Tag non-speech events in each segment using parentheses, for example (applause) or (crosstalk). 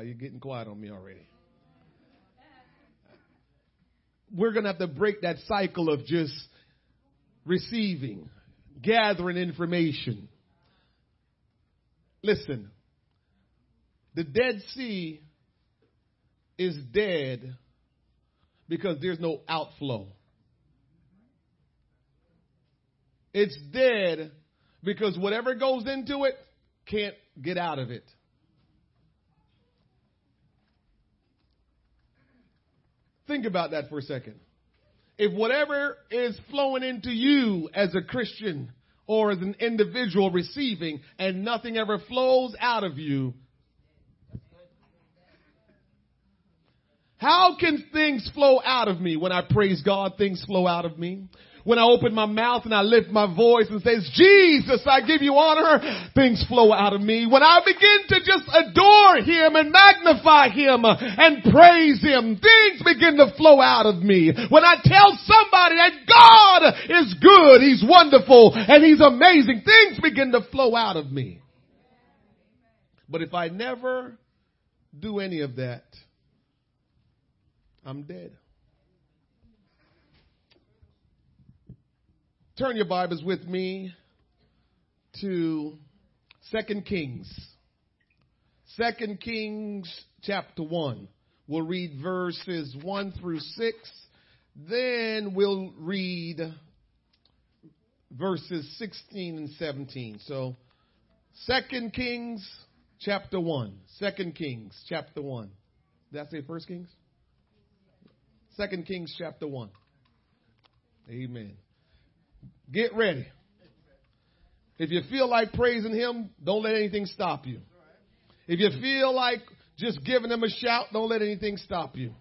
You're getting quiet on me already. We're going to have to break that cycle of just receiving, gathering information. Listen, the Dead Sea is dead because there's no outflow. It's dead because whatever goes into it can't get out of it. Think about that for a second. If whatever is flowing into you as a Christian or as an individual receiving and nothing ever flows out of you, how can things flow out of me when I praise God? Things flow out of me when I open my mouth and I lift my voice and says, Jesus, I give you honor, things flow out of me. When I begin to just adore Him and magnify Him and praise Him, things begin to flow out of me. When I tell somebody that God is good, He's wonderful, and He's amazing, things begin to flow out of me. But if I never do any of that, I'm dead. Turn your Bibles with me to Second Kings. Second Kings chapter 1. We'll read verses 1 through 6. Then we'll read verses 16 and 17. So, Second Kings chapter 1. Second Kings chapter 1. Did I say First Kings? Second Kings chapter 1. Amen. Get ready. If you feel like praising Him, don't let anything stop you. If you feel like just giving Him a shout, don't let anything stop you.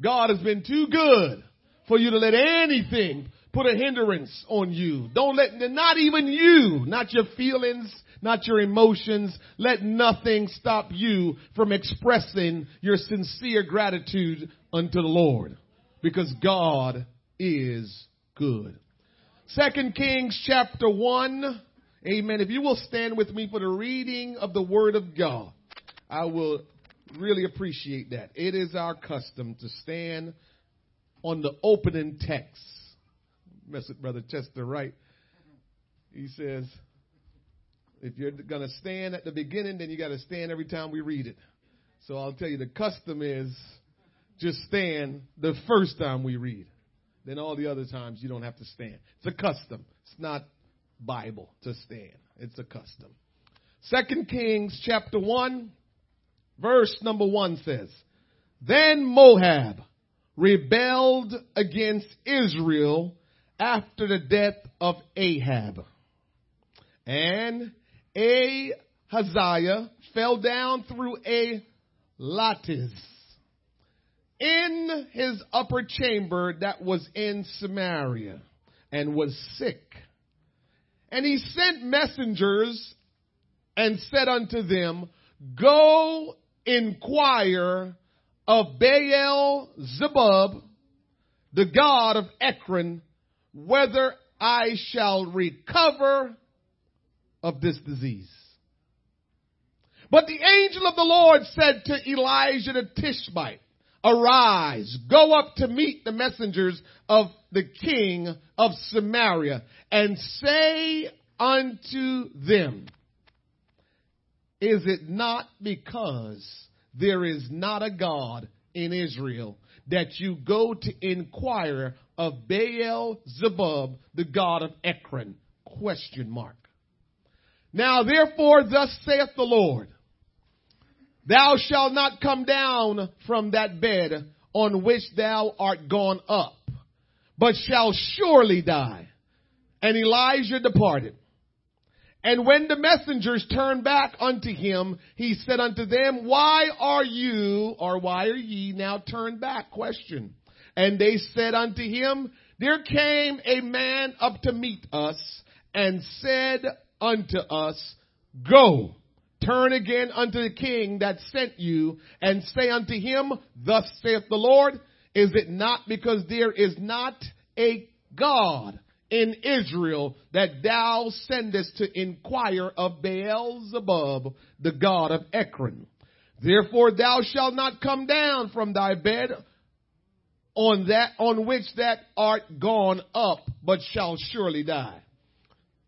God has been too good for you to let anything put a hindrance on you. Don't let, not even you, not your feelings, not your emotions, let nothing stop you from expressing your sincere gratitude unto the Lord. Because God is good. Second Kings chapter 1. Amen. If you will stand with me for the reading of the Word of God, I will really appreciate that. It is our custom to stand on the opening text. Mess with Brother Chester right. He says, if you're going to stand at the beginning, then you got to stand every time we read it. So I'll tell you, the custom is just stand the first time we read then all the other times you don't have to stand. It's a custom. It's not Bible to stand. It's a custom. Second Kings chapter 1 verse number 1 says, Then Moab rebelled against Israel after the death of Ahab. And Ahaziah fell down through a lattice in his upper chamber that was in Samaria and was sick. And he sent messengers and said unto them, Go inquire of Baal Zebub, the God of Ekron, whether I shall recover of this disease. But the angel of the Lord said to Elijah the Tishbite, Arise, go up to meet the messengers of the king of Samaria and say unto them, Is it not because there is not a God in Israel that you go to inquire of Baal Zebub, the God of Ekron? Question mark. Now therefore thus saith the Lord, Thou shalt not come down from that bed on which thou art gone up, but shall surely die. And Elijah departed. And when the messengers turned back unto him, he said unto them, Why are you, or why are ye now turned back? Question. And they said unto him, There came a man up to meet us, and said unto us, Go Turn again unto the king that sent you and say unto him, thus saith the Lord, is it not because there is not a God in Israel that thou sendest to inquire of Baal Zebub, the God of Ekron? Therefore thou shalt not come down from thy bed on that, on which that art gone up, but shall surely die.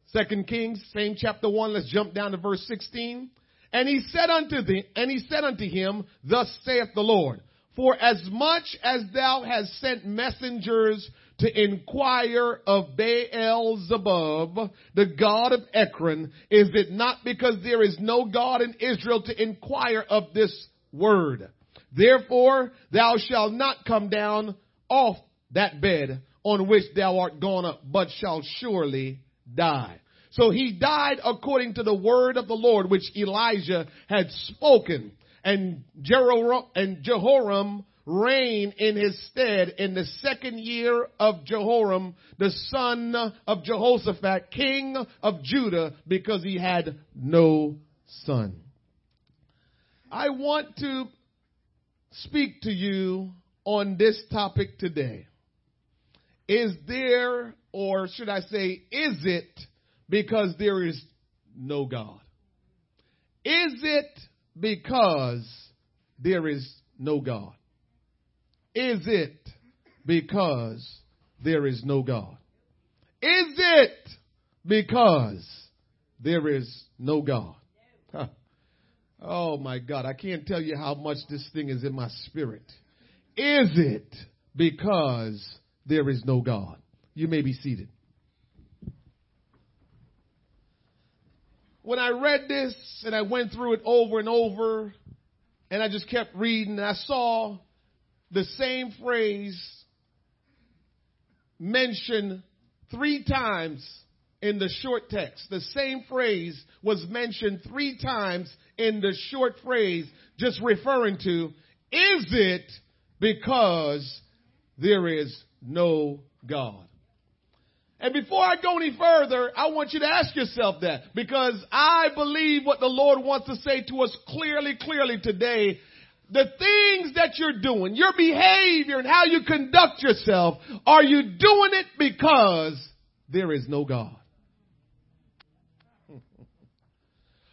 Second Kings, same chapter one, let's jump down to verse 16. And he said unto and he said unto him, thus saith the Lord, for as much as thou hast sent messengers to inquire of Baal Zebub, the God of Ekron, is it not because there is no God in Israel to inquire of this word? Therefore, thou shalt not come down off that bed on which thou art gone up, but shalt surely die. So he died according to the word of the Lord, which Elijah had spoken. And Jehoram reigned in his stead in the second year of Jehoram, the son of Jehoshaphat, king of Judah, because he had no son. I want to speak to you on this topic today. Is there, or should I say, is it because there is no God? Is it because there is no God? Is it because there is no God? Is it because there is no God? Huh. Oh my God, I can't tell you how much this thing is in my spirit. Is it because there is no God? You may be seated. When I read this and I went through it over and over and I just kept reading, I saw the same phrase mentioned three times in the short text. The same phrase was mentioned three times in the short phrase, just referring to, is it because there is no God. And before I go any further, I want you to ask yourself that because I believe what the Lord wants to say to us clearly, clearly today. The things that you're doing, your behavior and how you conduct yourself, are you doing it because there is no God?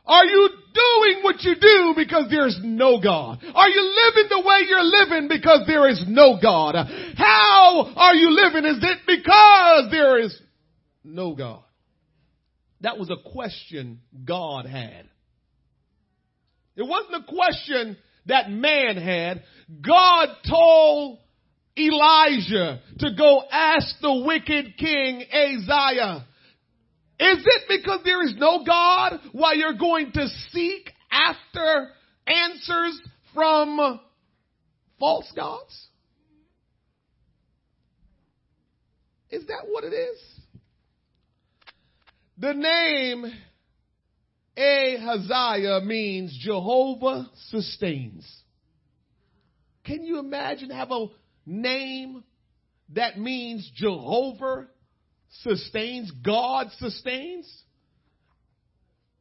Are you doing what you do because there's no God? Are you living the way you're living because there is no God? How are you living? Is it because there is no God? That was a question God had. It wasn't a question that man had. God told Elijah to go ask the wicked king Ahaziah is it because there is no God why you're going to seek after answers from false gods? Is that what it is? The name Ahaziah means Jehovah sustains. Can you imagine have a name that means Jehovah sustains, God sustains,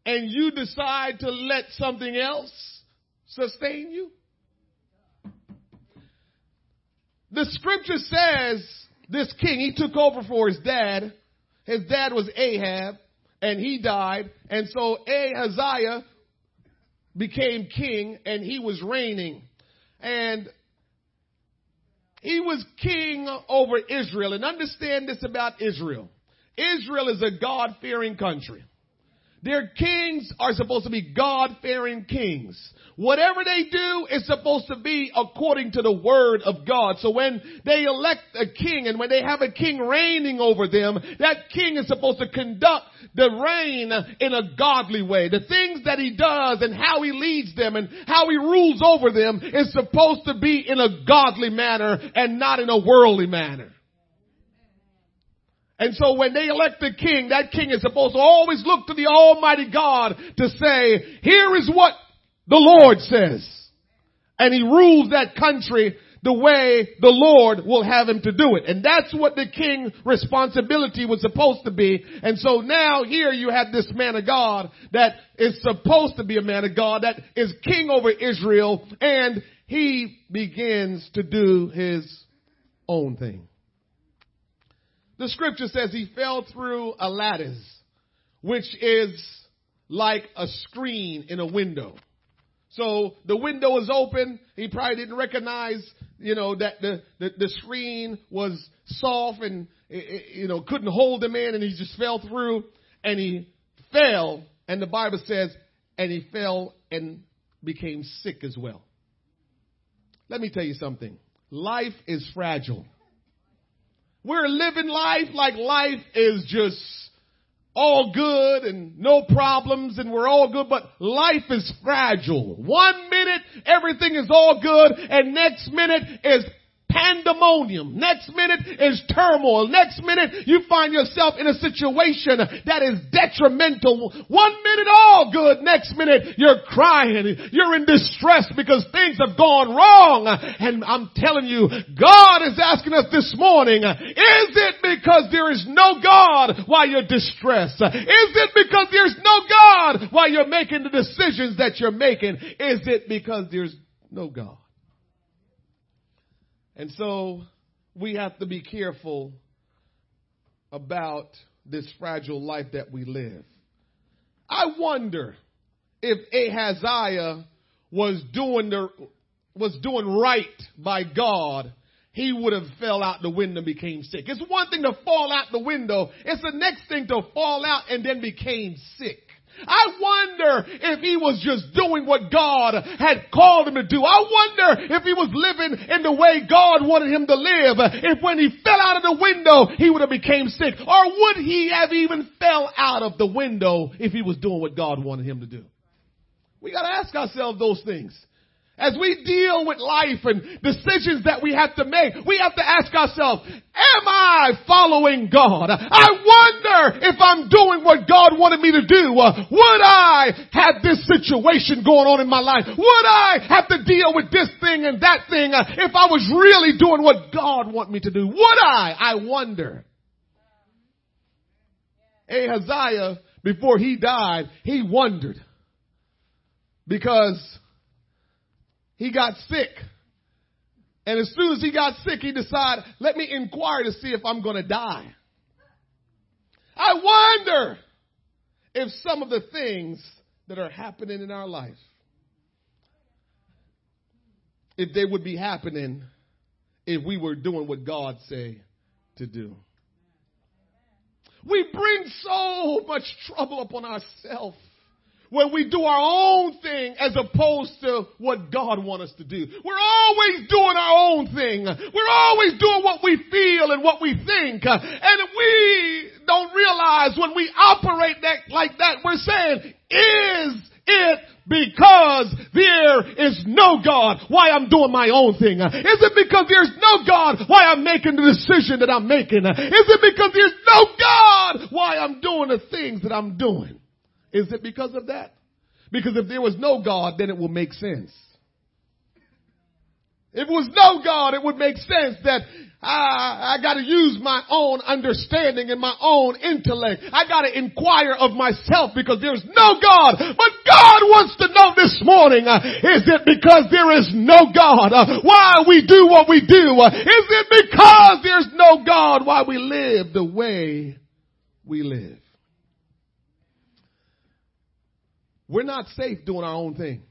and you decide to let something else sustain you? The scripture says this king, he took over for his dad. His dad was Ahab, and he died. And so Ahaziah became king, and he was reigning. And he was king over Israel. And understand this about Israel. Israel is a God fearing country. Their kings are supposed to be God-fearing kings. Whatever they do is supposed to be according to the word of God. So when they elect a king and when they have a king reigning over them, that king is supposed to conduct the reign in a godly way. The things that he does and how he leads them and how he rules over them is supposed to be in a godly manner and not in a worldly manner. And so when they elect a king, that king is supposed to always look to the Almighty God to say, here is what the Lord says. And he rules that country the way the Lord will have him to do it. And that's what the king responsibility was supposed to be. And so now here you have this man of God that is supposed to be a man of God that is king over Israel and he begins to do his own thing. The scripture says he fell through a lattice, which is like a screen in a window. So the window was open. He probably didn't recognize, you know, that the, the, the screen was soft and, you know, couldn't hold him in and he just fell through and he fell and the Bible says, and he fell and became sick as well. Let me tell you something. Life is fragile. We're living life like life is just all good and no problems and we're all good, but life is fragile. One minute everything is all good and next minute is pandemonium. Next minute is turmoil. Next minute you find yourself in a situation that is detrimental. One minute all good. Next minute you're crying. You're in distress because things have gone wrong. And I'm telling you, God is asking us this morning, is it because there is no God why you're distressed? Is it because there's no God why you're making the decisions that you're making? Is it because there's no God? And so we have to be careful about this fragile life that we live. I wonder if Ahaziah was doing the, was doing right by God, he would have fell out the window and became sick. It's one thing to fall out the window. It's the next thing to fall out and then became sick. I wonder if he was just doing what God had called him to do. I wonder if he was living in the way God wanted him to live. If when he fell out of the window, he would have became sick. Or would he have even fell out of the window if he was doing what God wanted him to do? We gotta ask ourselves those things. As we deal with life and decisions that we have to make, we have to ask ourselves, am I following God? I wonder if I'm doing what God wanted me to do. Would I have this situation going on in my life? Would I have to deal with this thing and that thing if I was really doing what God wanted me to do? Would I? I wonder. Ahaziah, before he died, he wondered because he got sick. And as soon as he got sick, he decided, let me inquire to see if I'm going to die. I wonder if some of the things that are happening in our life, if they would be happening if we were doing what God say to do. We bring so much trouble upon ourselves when we do our own thing as opposed to what God wants us to do. We're always doing our own thing. We're always doing what we feel and what we think. And we don't realize when we operate that like that, we're saying, is it because there is no God why I'm doing my own thing? Is it because there's no God why I'm making the decision that I'm making? Is it because there's no God why I'm doing the things that I'm doing? Is it because of that? Because if there was no God, then it will make sense. If it was no God, it would make sense that I, I gotta use my own understanding and my own intellect. I gotta inquire of myself because there's no God. But God wants to know this morning, uh, is it because there is no God? Uh, why we do what we do? Uh, is it because there's no God why we live the way we live? We're not safe doing our own thing.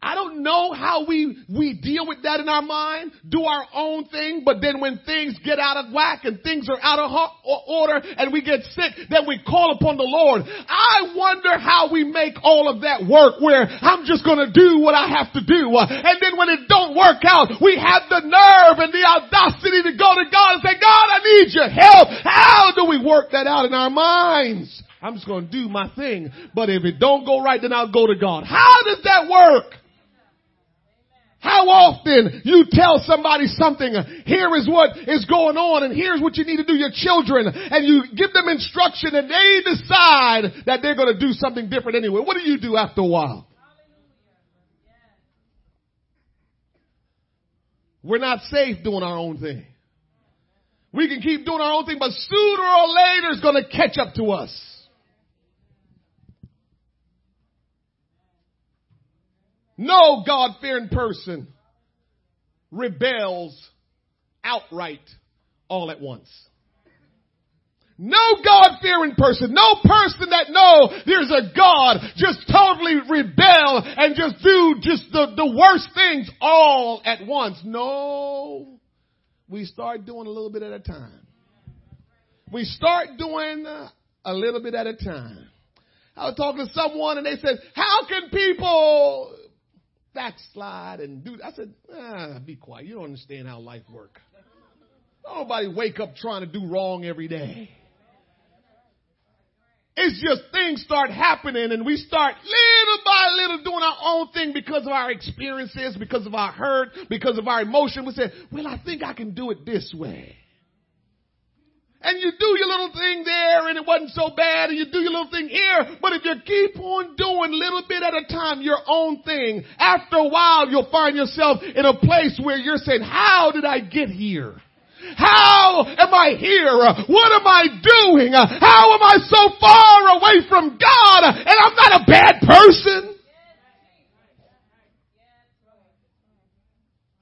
I don't know how we, we deal with that in our mind, do our own thing, but then when things get out of whack and things are out of order and we get sick, then we call upon the Lord. I wonder how we make all of that work where I'm just gonna do what I have to do. And then when it don't work out, we have the nerve and the audacity to go to God and say, God, I need your help. How do we work that out in our minds? I'm just going to do my thing. But if it don't go right, then I'll go to God. How does that work? How often you tell somebody something, here is what is going on and here's what you need to do your children and you give them instruction and they decide that they're going to do something different anyway. What do you do after a while? We're not safe doing our own thing. We can keep doing our own thing, but sooner or later it's going to catch up to us. No God fearing person rebels outright all at once. No God fearing person, no person that know there's a God just totally rebel and just do just the, the worst things all at once. No. We start doing a little bit at a time. We start doing a little bit at a time. I was talking to someone and they said, how can people backslide and do, I said, ah, be quiet. You don't understand how life works. Nobody wake up trying to do wrong every day. It's just things start happening and we start little by little doing our own thing because of our experiences, because of our hurt, because of our emotion. We say, well, I think I can do it this way. And you do your little thing there and it wasn't so bad and you do your little thing here. But if you keep on doing little bit at a time your own thing, after a while you'll find yourself in a place where you're saying, how did I get here? How am I here? What am I doing? How am I so far away from God and I'm not a bad person?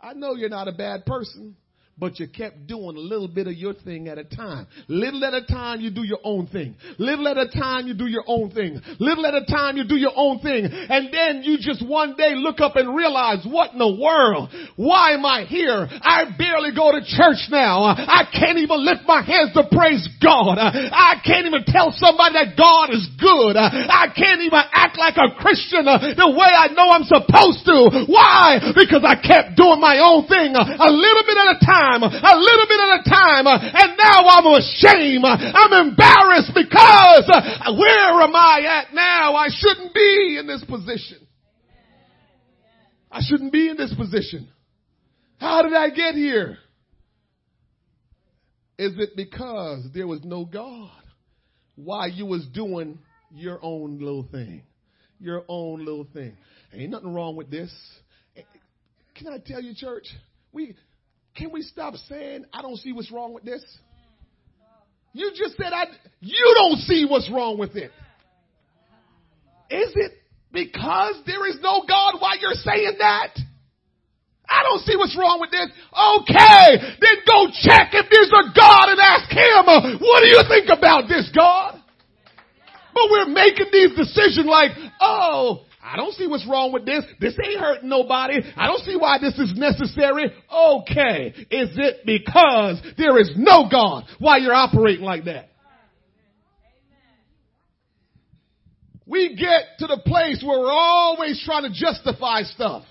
I know you're not a bad person but you kept doing a little bit of your thing at a time. Little at a time, you do your own thing. Little at a time, you do your own thing. Little at a time, you do your own thing. And then you just one day look up and realize, what in the world? Why am I here? I barely go to church now. I can't even lift my hands to praise God. I can't even tell somebody that God is good. I can't even act like a Christian the way I know I'm supposed to. Why? Because I kept doing my own thing a little bit at a time time, a little bit at a time, uh, and now I'm ashamed. Uh, I'm embarrassed because uh, where am I at now? I shouldn't be in this position. I shouldn't be in this position. How did I get here? Is it because there was no God while you was doing your own little thing? Your own little thing. Ain't nothing wrong with this. Can I tell you, church? We can we stop saying, I don't see what's wrong with this? You just said, I, you don't see what's wrong with it. Is it because there is no God why you're saying that? I don't see what's wrong with this. Okay, then go check if there's a God and ask Him, uh, what do you think about this God? But we're making these decisions like, oh, I don't see what's wrong with this. This ain't hurting nobody. I don't see why this is necessary. Okay. Is it because there is no God why you're operating like that? We get to the place where we're always trying to justify stuff.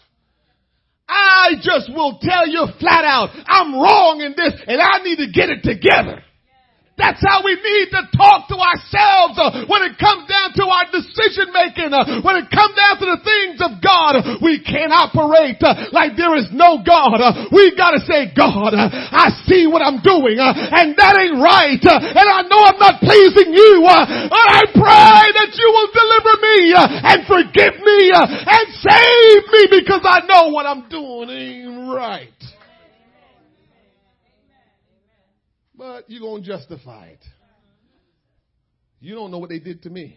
I just will tell you flat out, I'm wrong in this and I need to get it together. That's how we need to talk to ourselves uh, when it comes down to our decision making. Uh, when it comes down to the things of God, we can't operate uh, like there is no God. Uh, we gotta say, God, uh, I see what I'm doing uh, and that ain't right. and I know I'm not pleasing you. but I pray that you will deliver me and forgive me and save me because I know what I'm doing ain't right. But you're going to justify it. You don't know what they did to me.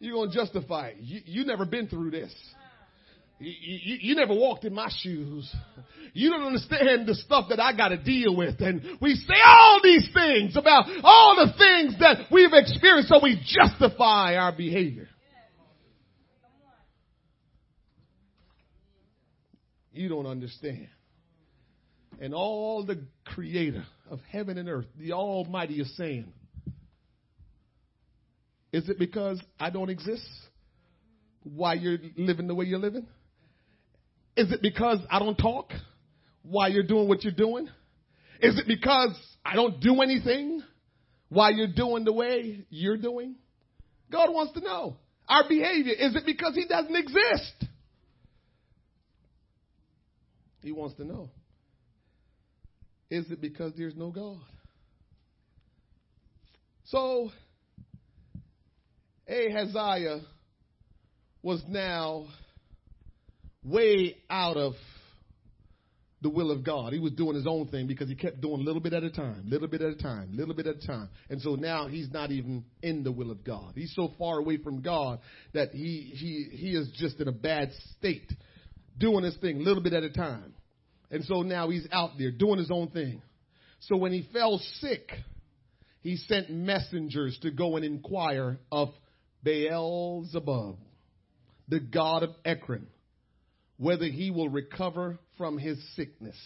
You're going to justify it. You, you never been through this. You, you, you, never walked in my shoes. You don't understand the stuff that I got to deal with. And we say all these things about all the things that we've experienced so we justify our behavior. You don't understand. And all the creator of heaven and earth, the Almighty is saying, Is it because I don't exist? Why you're living the way you're living? Is it because I don't talk? Why you're doing what you're doing? Is it because I don't do anything? Why you're doing the way you're doing? God wants to know our behavior. Is it because He doesn't exist? He wants to know. Is it because there's no God? So, Ahaziah was now way out of the will of God. He was doing his own thing because he kept doing a little bit at a time, little bit at a time, little bit at a time. And so now he's not even in the will of God. He's so far away from God that he he he is just in a bad state, doing his thing a little bit at a time. And so now he's out there doing his own thing. So when he fell sick, he sent messengers to go and inquire of Beelzebub, the god of Ekron, whether he will recover from his sickness.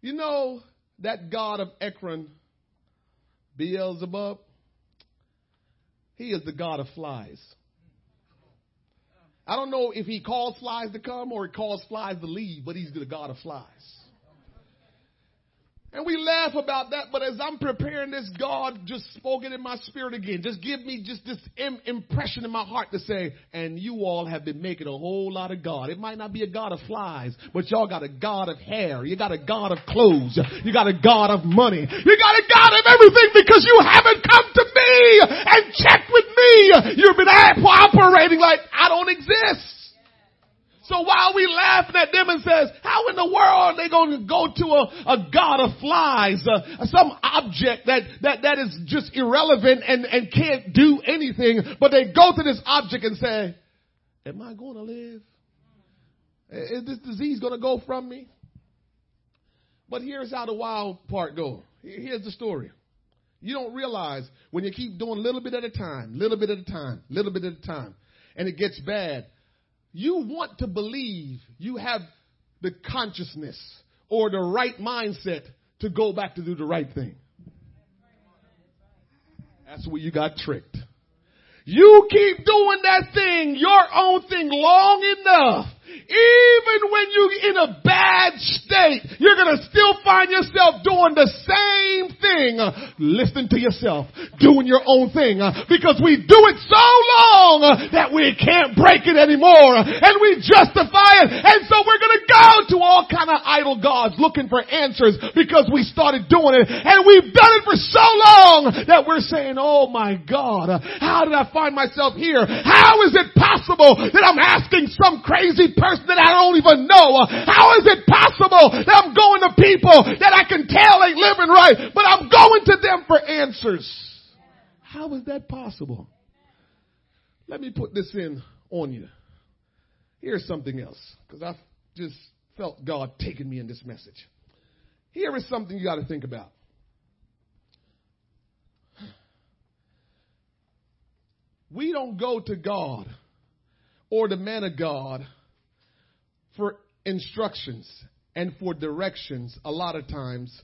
You know that god of Ekron, Beelzebub? He is the god of flies. I don't know if he calls flies to come or he calls flies to leave, but he's the God of flies. And we laugh about that, but as I'm preparing this, God just spoke it in my spirit again. Just give me just this impression in my heart to say, and you all have been making a whole lot of God. It might not be a God of flies, but y'all got a God of hair. You got a God of clothes. You got a God of money. You got a God of everything because you haven't come to me and checked with me. You've been operating like I don't exist. So while we laughing at them and says, how in the world are they going to go to a, a god of flies, uh, some object that, that, that is just irrelevant and, and can't do anything, but they go to this object and say, am I going to live? Is this disease going to go from me? But here's how the wild part go. Here's the story. You don't realize when you keep doing a little bit at a time, little bit at a time, little bit at a time, and it gets bad, you want to believe you have the consciousness or the right mindset to go back to do the right thing. That's where you got tricked. You keep doing that thing, your own thing long enough even when you're in a bad state, you're going to still find yourself doing the same thing. Listening to yourself, doing your own thing. Because we do it so long that we can't break it anymore. And we justify it. And so we're going to go to all kind of idol gods looking for answers because we started doing it. And we've done it for so long that we're saying, oh my God, how did I find myself here? How is it possible that I'm asking some crazy person that I don't even know. How is it possible that I'm going to people that I can tell ain't living right, but I'm going to them for answers? How is that possible? Let me put this in on you. Here's something else, because I just felt God taking me in this message. Here is something you got to think about. We don't go to God or the man of God for instructions and for directions a lot of times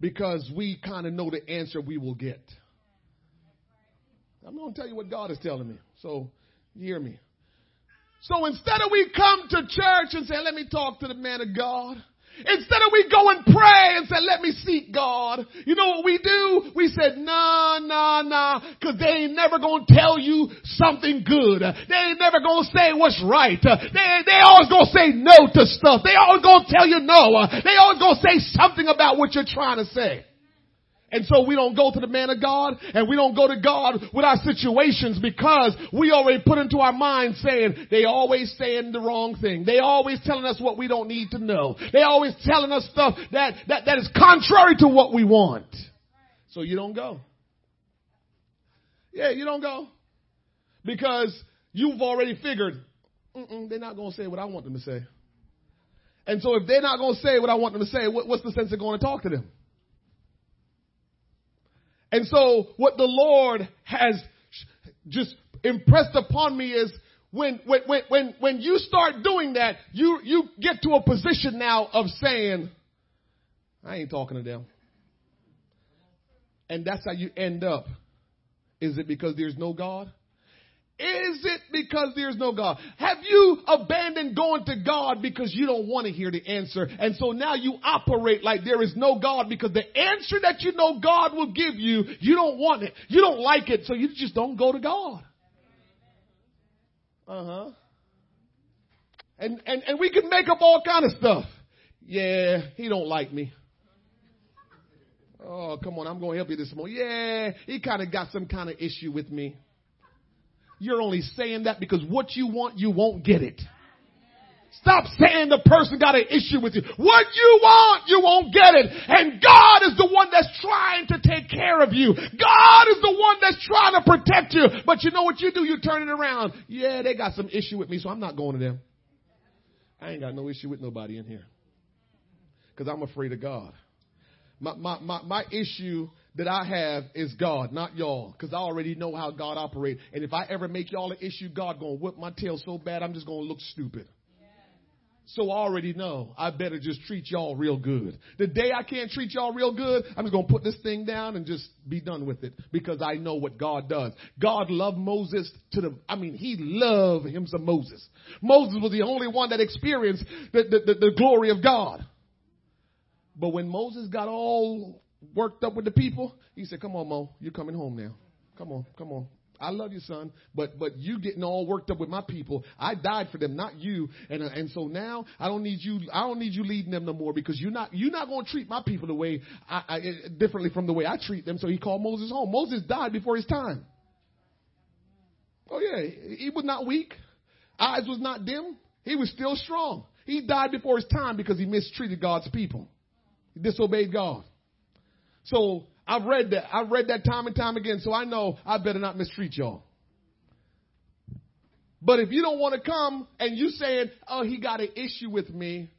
because we kind of know the answer we will get. I'm going to tell you what God is telling me. So, hear me. So instead of we come to church and say, let me talk to the man of God, Instead of we go and pray and say, let me seek God. You know what we do? We said, nah, nah, nah, cause they ain't never gonna tell you something good. They ain't never gonna say what's right. They, they always gonna say no to stuff. They always gonna tell you no. They always gonna say something about what you're trying to say. And so we don't go to the man of God and we don't go to God with our situations because we already put into our mind saying they always saying the wrong thing. They always telling us what we don't need to know. They always telling us stuff that, that, that is contrary to what we want. So you don't go. Yeah, you don't go. Because you've already figured, they're not going to say what I want them to say. And so if they're not going to say what I want them to say, what, what's the sense of going to talk to them? And so what the Lord has just impressed upon me is when, when, when, when you start doing that, you, you get to a position now of saying, I ain't talking to them. And that's how you end up. Is it because there's no God? Is it because there's no God? Have you abandoned going to God because you don't want to hear the answer? And so now you operate like there is no God because the answer that you know God will give you, you don't want it. You don't like it, so you just don't go to God. Uh huh. And, and, and we can make up all kind of stuff. Yeah, he don't like me. Oh, come on, I'm going to help you this morning. Yeah, he kind of got some kind of issue with me. You're only saying that because what you want, you won't get it. Stop saying the person got an issue with you. What you want, you won't get it. And God is the one that's trying to take care of you. God is the one that's trying to protect you. But you know what you do? You turn it around. Yeah, they got some issue with me, so I'm not going to them. I ain't got no issue with nobody in here. Cause I'm afraid of God. My, my, my, my issue that I have is God, not y'all, because I already know how God operates. And if I ever make y'all an issue, God gonna whip my tail so bad, I'm just gonna look stupid. So I already know I better just treat y'all real good. The day I can't treat y'all real good, I'm just to put this thing down and just be done with it because I know what God does. God loved Moses to the, I mean, he loved him some Moses. Moses was the only one that experienced the, the, the, the glory of God. But when Moses got all worked up with the people, he said, come on, Mo, you're coming home now. Come on, come on. I love you, son, but but you getting all worked up with my people. I died for them, not you. And uh, and so now I don't need you. I don't need you leading them no more because you're not you're not going to treat my people the way I, I, differently from the way I treat them. So he called Moses home. Moses died before his time. Oh yeah, he was not weak. Eyes was not dim. He was still strong. He died before his time because he mistreated God's people. He disobeyed God. So I've read that. I've read that time and time again, so I know I better not mistreat y'all. But if you don't want to come and you saying, oh, he got an issue with me,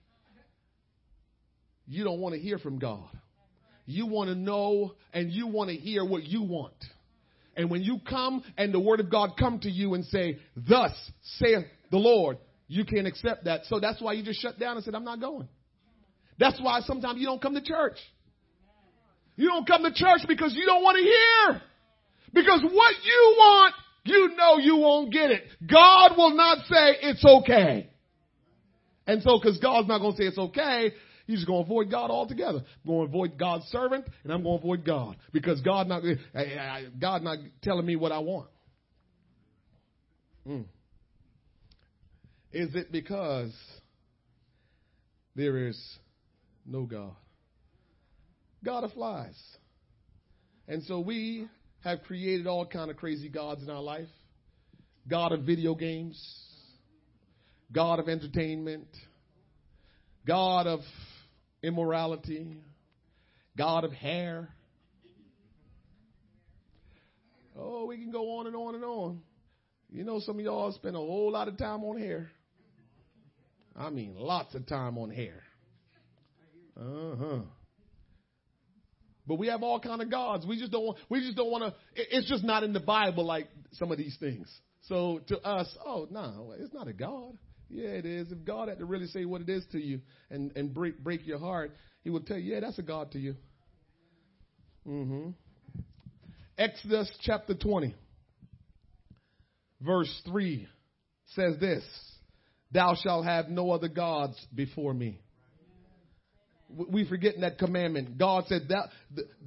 you don't want to hear from God. You want to know and you want to hear what you want. And when you come and the word of God come to you and say, thus saith the Lord, you can't accept that. So that's why you just shut down and said, I'm not going. That's why sometimes you don't come to church. You don't come to church because you don't want to hear. Because what you want, you know you won't get it. God will not say it's okay. And so, because God's not going to say it's okay, He's just going to avoid God altogether. I'm going to avoid God's servant, and I'm going to avoid God because God not eh, eh, eh, God not telling me what I want. Mm. Is it because there is no God? God of flies. And so we have created all kind of crazy gods in our life. God of video games, God of entertainment, God of immorality, God of hair. Oh, we can go on and on and on. You know, some of y'all spend a whole lot of time on hair. I mean, lots of time on hair. Uh huh. But we have all kind of gods. We just don't want, we just don't want to, it's just not in the Bible like some of these things. So to us, oh, no, it's not a God. Yeah, it is. If God had to really say what it is to you and, and break, break your heart, he would tell you, yeah, that's a God to you. Mm-hmm. Exodus chapter 20, verse 3 says this, Thou shalt have no other gods before me we forgetting that commandment. God said,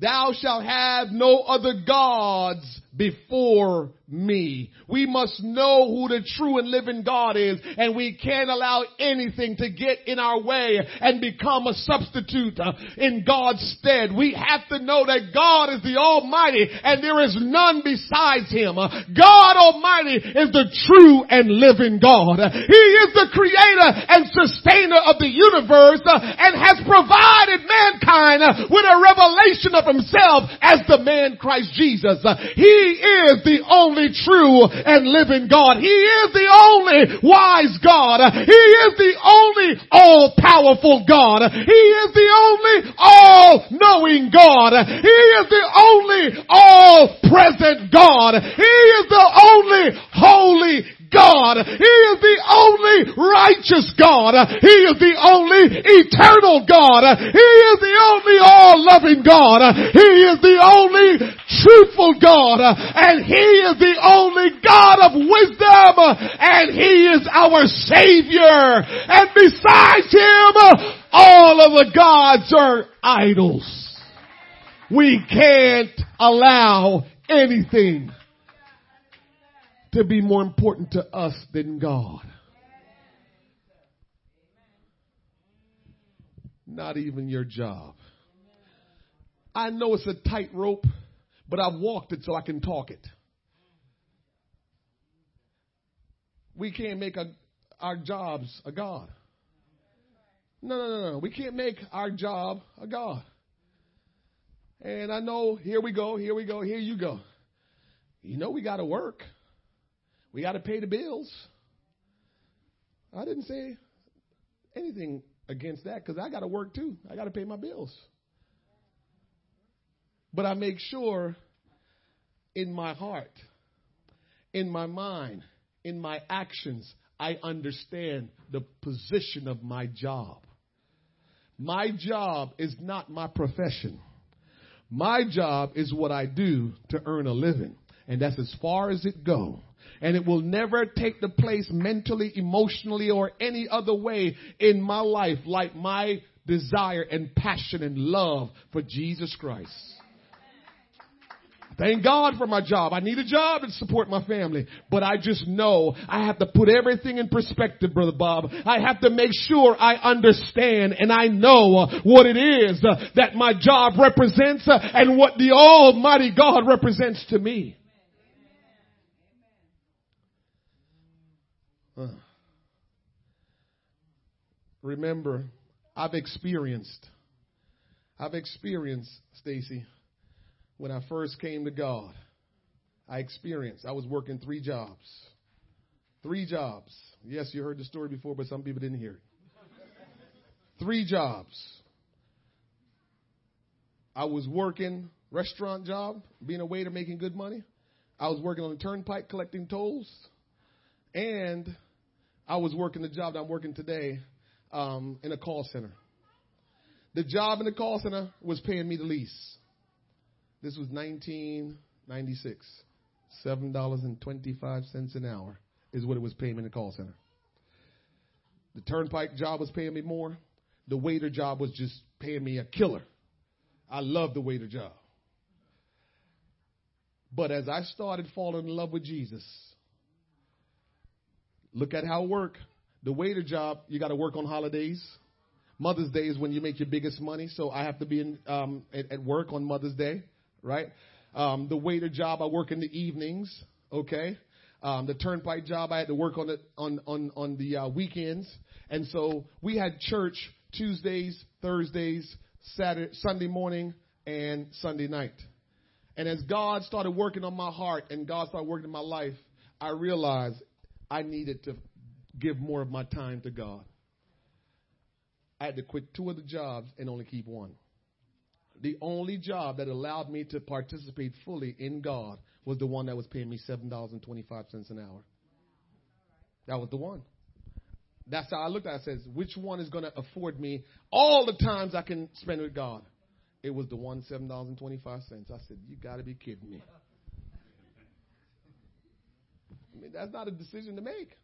thou, shalt have no other gods before me. We must know who the true and living God is and we can't allow anything to get in our way and become a substitute uh, in God's stead. We have to know that God is the Almighty and there is none besides Him. Uh, God Almighty is the true and living God. He is the creator and sustainer of the universe uh, and has provided mankind uh, with a revelation of Himself as the man Christ Jesus. Uh, he is the only only true and living God. He is the only wise God. Uh, he is the only all powerful God. He is the only all knowing God. He is the only all present God. He is the only holy God. He is the only righteous God. He is the only eternal God. He is the only all loving God. He is the only truthful God. And He is the only God of wisdom. And He is our Savior. And besides Him, all of the gods are idols. We can't allow anything to be more important to us than God. Not even your job. I know it's a tightrope, but I've walked it so I can talk it. We can't make a, our jobs a God. No, no, no, no. We can't make our job a God. And I know, here we go, here we go, here you go. You know we got to work. We got to pay the bills. I didn't say anything against that because I got to work too. I got to pay my bills. But I make sure in my heart, in my mind, in my actions, I understand the position of my job. My job is not my profession. My job is what I do to earn a living. And that's as far as it goes. And it will never take the place mentally, emotionally, or any other way in my life like my desire and passion and love for Jesus Christ. Thank God for my job. I need a job to support my family. But I just know I have to put everything in perspective, Brother Bob. I have to make sure I understand and I know what it is that my job represents and what the Almighty God represents to me. Remember, I've experienced, I've experienced, Stacy, when I first came to God, I experienced, I was working three jobs. Three jobs. Yes, you heard the story before, but some people didn't hear it. Three jobs. I was working restaurant job, being a waiter, making good money. I was working on the turnpike collecting tolls, and I was working the job that I'm working today um, in a call center. The job in the call center was paying me the least. This was 1996. $7.25 an hour is what it was paying me in the call center. The turnpike job was paying me more. The waiter job was just paying me a killer. I loved the waiter job. But as I started falling in love with Jesus, look at how work. The waiter job, you got to work on holidays. Mother's Day is when you make your biggest money, so I have to be in, um, at, at work on Mother's Day right? Um, the waiter job, I work in the evenings, okay? Um, the turnpike job, I had to work on it on on on the uh, weekends, and so we had church Tuesdays, Thursdays, Saturday, Sunday morning, and Sunday night. And as God started working on my heart and God started working in my life, I realized I needed to give more of my time to God. I had to quit two of the jobs and only keep one the only job that allowed me to participate fully in God was the one that was paying me $7.25 an hour. That was the one. That's how I looked at it. I says, which one is going to afford me all the times I can spend with God? It was the one $7.25. I said, you got to be kidding me. I mean, that's not a decision to make.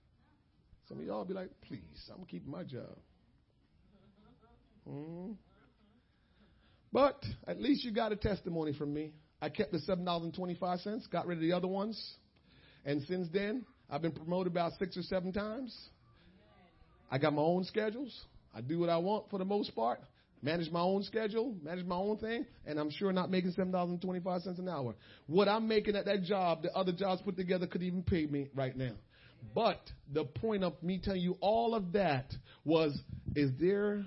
Some of y'all be like, please, I'm keeping my job. Mm-hmm. But at least you got a testimony from me. I kept the $7.25, got rid of the other ones. And since then, I've been promoted about six or seven times. I got my own schedules. I do what I want for the most part. Manage my own schedule, manage my own thing, and I'm sure not making seven dollars and twenty five cents an hour. What I'm making at that job, the other jobs put together could even pay me right now. But the point of me telling you all of that was, is there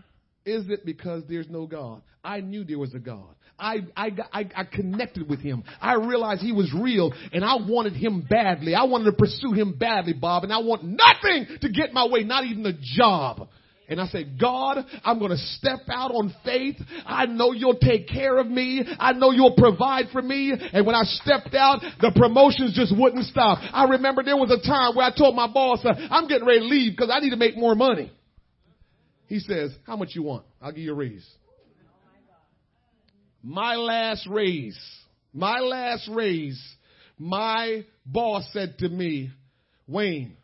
is it because there's no God? I knew there was a God. I, I, I, I connected with him. I realized he was real and I wanted him badly. I wanted to pursue him badly, Bob, and I want nothing to get my way, not even a job. And I said, God, I'm going to step out on faith. I know you'll take care of me. I know you'll provide for me. And when I stepped out, the promotions just wouldn't stop. I remember there was a time where I told my boss, uh, I'm getting ready to leave because I need to make more money. He says, How much you want? I'll give you a raise. My last raise, my last raise, my boss said to me, Wayne,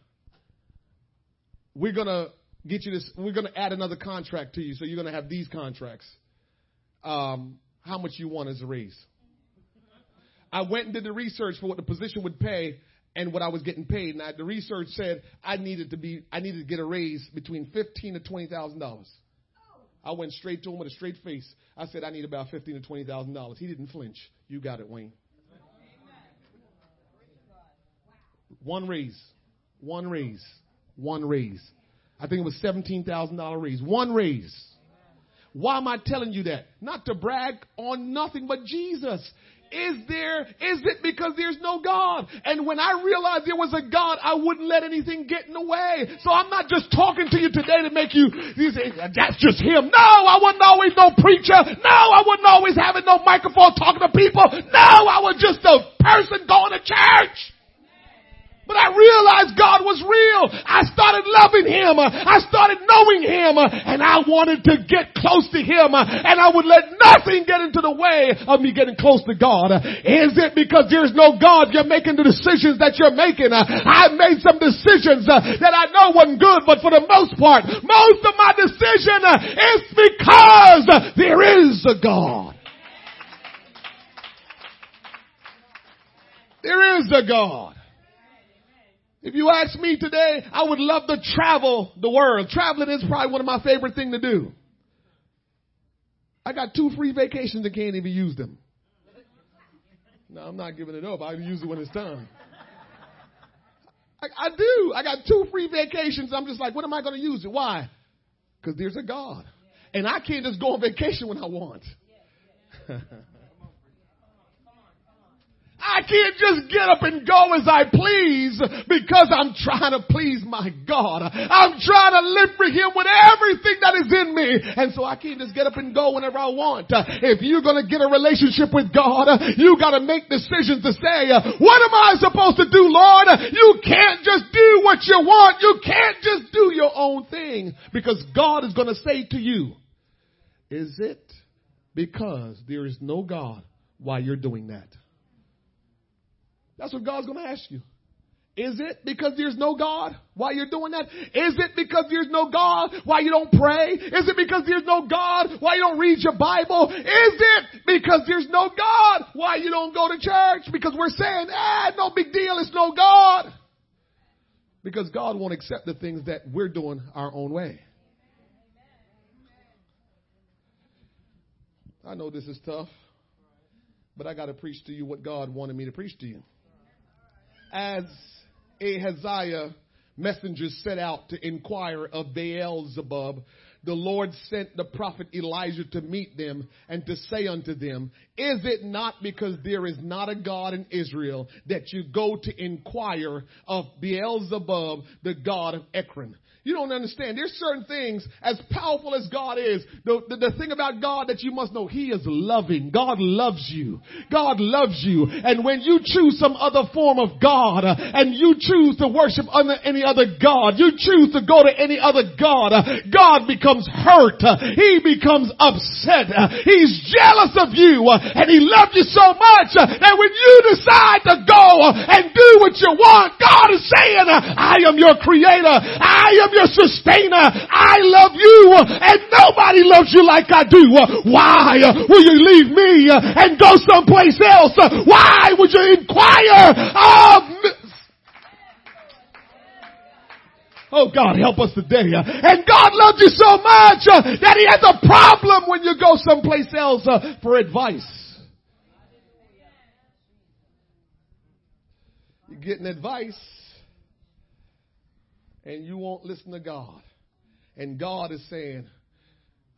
we're gonna get you this, we're gonna add another contract to you, so you're gonna have these contracts. Um, how much you want as a raise? I went and did the research for what the position would pay, and what I was getting paid. Now the research said I needed to be I needed to get a raise between fifteen to twenty thousand dollars. I went straight to him with a straight face. I said I need about fifteen to twenty thousand dollars. He didn't flinch. You got it, Wayne. One raise, one raise, one raise. I think it was seventeen thousand dollar raise. One raise. Why am I telling you that? Not to brag on nothing but Jesus. is there, is it because there's no God? And when I realized there was a God, I wouldn't let anything get in the way. So I'm not just talking to you today to make you, you say, that's just him. No, I wasn't always no preacher. No, I wasn't always having no microphone talking to people. No, I was just a person going to church. But I realized God was real. I started loving Him. I started knowing Him. And I wanted to get close to Him. And I would let nothing get into the way of me getting close to God. Is it because there's no God you're making the decisions that you're making? I made some decisions that I know wasn't good, but for the most part, most of my decision is because there is a God. There is a God. If you ask me today, I would love to travel the world. Traveling is probably one of my favorite things to do. I got two free vacations and can't even use them. No, I'm not giving it up. I'll use it when it's time. I, I do. I got two free vacations. I'm just like, when am I going to use it? Why? Because there's a God. And I can't just go on vacation when I want. (laughs) I can't just get up and go as I please because I'm trying to please my God. I'm trying to live for Him with everything that is in me. And so I can't just get up and go whenever I want. If you're going to get a relationship with God, you got to make decisions to say, what am I supposed to do, Lord? You can't just do what you want. You can't just do your own thing because God is going to say to you, is it because there is no God why you're doing that? That's what God's going to ask you. Is it because there's no God why you're doing that? Is it because there's no God why you don't pray? Is it because there's no God why you don't read your Bible? Is it because there's no God why you don't go to church? Because we're saying, ah, no big deal, it's no God. Because God won't accept the things that we're doing our own way. I know this is tough, but I got to preach to you what God wanted me to preach to you as Ahaziah messengers set out to inquire of Beelzebub, the Lord sent the prophet Elijah to meet them and to say unto them, Is it not because there is not a God in Israel that you go to inquire of Beelzebub, the God of Ekron? You don't understand. There's certain things, as powerful as God is, the, the, the, thing about God that you must know, He is loving. God loves you. God loves you. And when you choose some other form of God, uh, and you choose to worship under any other God, you choose to go to any other God, uh, God becomes hurt. Uh, he becomes upset. He's jealous of you. And He loves you so much that when you decide to go and do what you want, God is saying, I am your creator. I am your sustainer. I love you and nobody loves you like I do. Why will you leave me and go someplace else? Why would you inquire of me? Oh God, help us today. And God loves you so much that He has a problem when you go someplace else for advice. You're getting advice and you won't listen to God. And God is saying,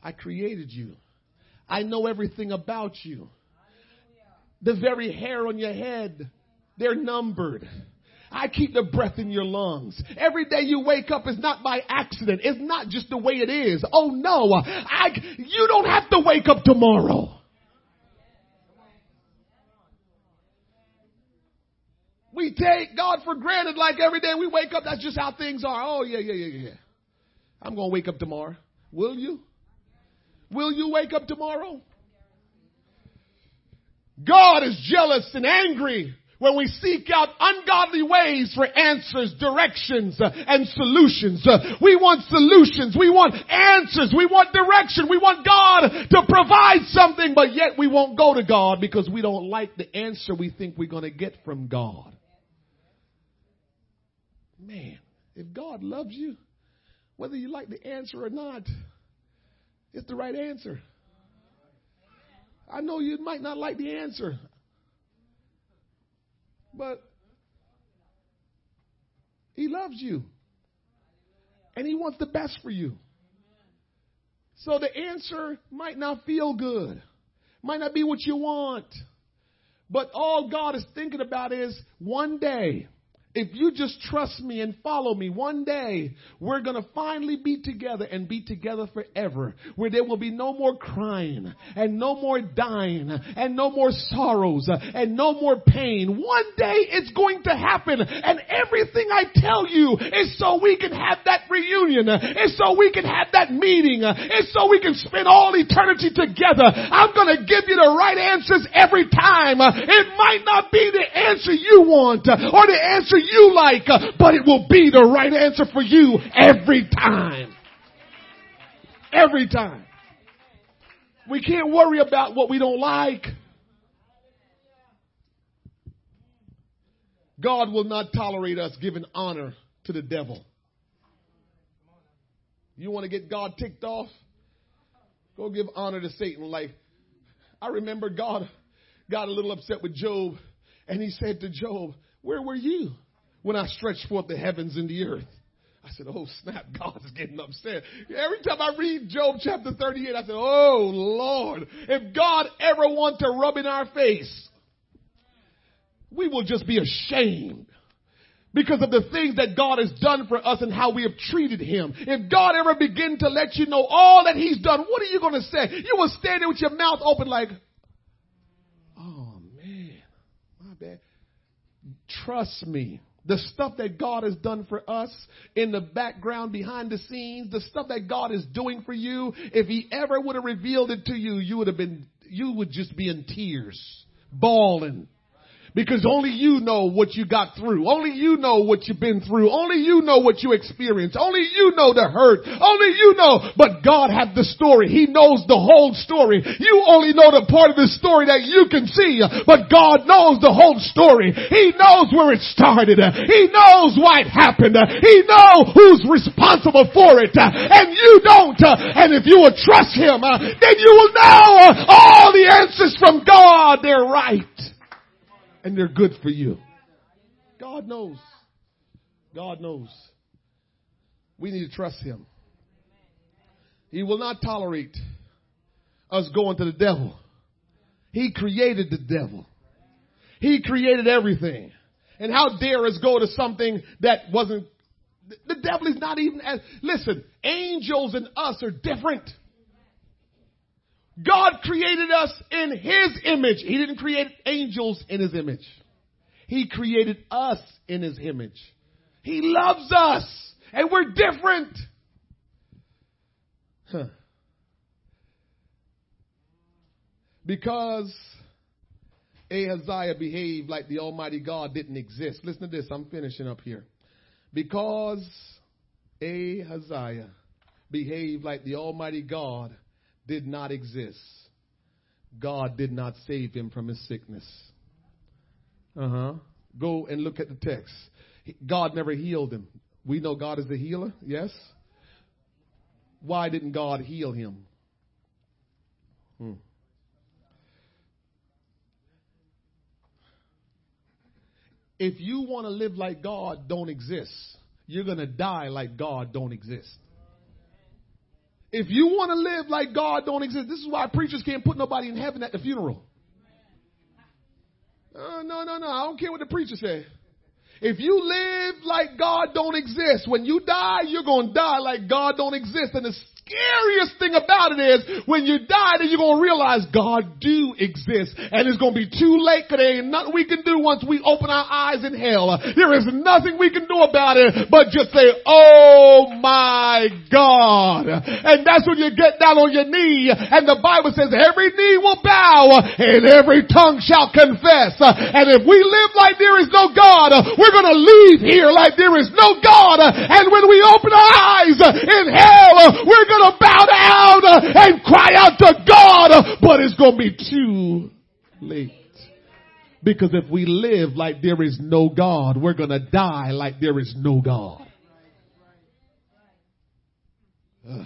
I created you. I know everything about you. The very hair on your head, they're numbered. I keep the breath in your lungs. Every day you wake up is not by accident. It's not just the way it is. Oh no, I, you don't have to wake up tomorrow. We take God for granted like every day we wake up, that's just how things are. Oh, yeah, yeah, yeah, yeah. I'm going to wake up tomorrow. Will you? Will you wake up tomorrow? God is jealous and angry when we seek out ungodly ways for answers, directions, uh, and solutions. Uh, we want solutions. We want answers. We want direction. We want God to provide something, but yet we won't go to God because we don't like the answer we think we're going to get from God. Man, if God loves you, whether you like the answer or not, it's the right answer. I know you might not like the answer, but He loves you. And He wants the best for you. So the answer might not feel good, might not be what you want. But all God is thinking about is one day, if you just trust me and follow me, one day we're going to finally be together and be together forever, where there will be no more crying and no more dying and no more sorrows and no more pain. One day it's going to happen and everything I tell you is so we can have that reunion. It's so we can have that meeting. It's so we can spend all eternity together. I'm going to give you the right answers every time. It might not be the answer you want or the answer you like, uh, but it will be the right answer for you every time. Every time. We can't worry about what we don't like. God will not tolerate us giving honor to the devil. You want to get God ticked off? Go give honor to Satan. Like, I remember God got a little upset with Job and he said to Job, Where were you? When I stretched forth the heavens and the earth. I said, oh snap, (laughs) God is getting upset. Every time I read Job chapter 38, I said, oh Lord, if God ever wants to rub in our face, we will just be ashamed because of the things that God has done for us and how we have treated Him. If God ever begin to let you know all that He's done, what are you going to say? You will stand there with your mouth open like, oh man, my bad. Trust me the stuff that God has done for us in the background, behind the scenes, the stuff that God is doing for you, if He ever would have revealed it to you, you would have been, you would just be in tears, bawling, because only you know what you got through. Only you know what you've been through. Only you know what you experienced. Only you know the hurt. Only you know. But God had the story. He knows the whole story. You only know the part of the story that you can see. But God knows the whole story. He knows where it started. He knows why it happened. He knows who's responsible for it. And you don't. And if you will trust Him, then you will know all the answers from God. They're right and they're good for you. God knows. God knows. We need to trust Him. He will not tolerate us going to the devil. He created the devil. He created everything. And how dare us go to something that wasn't, the devil is not even as, listen, angels and us are different. God created us in His image. He didn't create angels in His image. He created us in His image. He loves us and we're different. Huh. Because Ahaziah behaved like the Almighty God didn't exist. Listen to this. I'm finishing up here. Because Ahaziah behaved like the Almighty God did not exist, God did not save him from his sickness. Uh huh. Go and look at the text. God never healed him. We know God is the healer, yes? Why didn't God heal him? Hmm. If you want to live like God don't exist, you're going to die like God don't exist. If you want to live like God don't exist, this is why preachers can't put nobody in heaven at the funeral. Uh, no, no, no. I don't care what the preacher said. If you live like God don't exist, when you die, you're going to die like God don't exist. And the scariest thing about it is when you die, then you're going to realize God do exist. And it's going to be too late because there ain't nothing we can do once we open our eyes in hell. There is nothing we can do about it but just say, Oh my God. And that's when you get down on your knee and the Bible says every knee will bow and every tongue shall confess. And if we live like there is no God, we're going to leave here like there is no God. And when we open our eyes in hell, we're going going to bow down and cry out to God, but it's going to be too late. Because if we live like there is no God, we're going to die like there is no God. Ugh.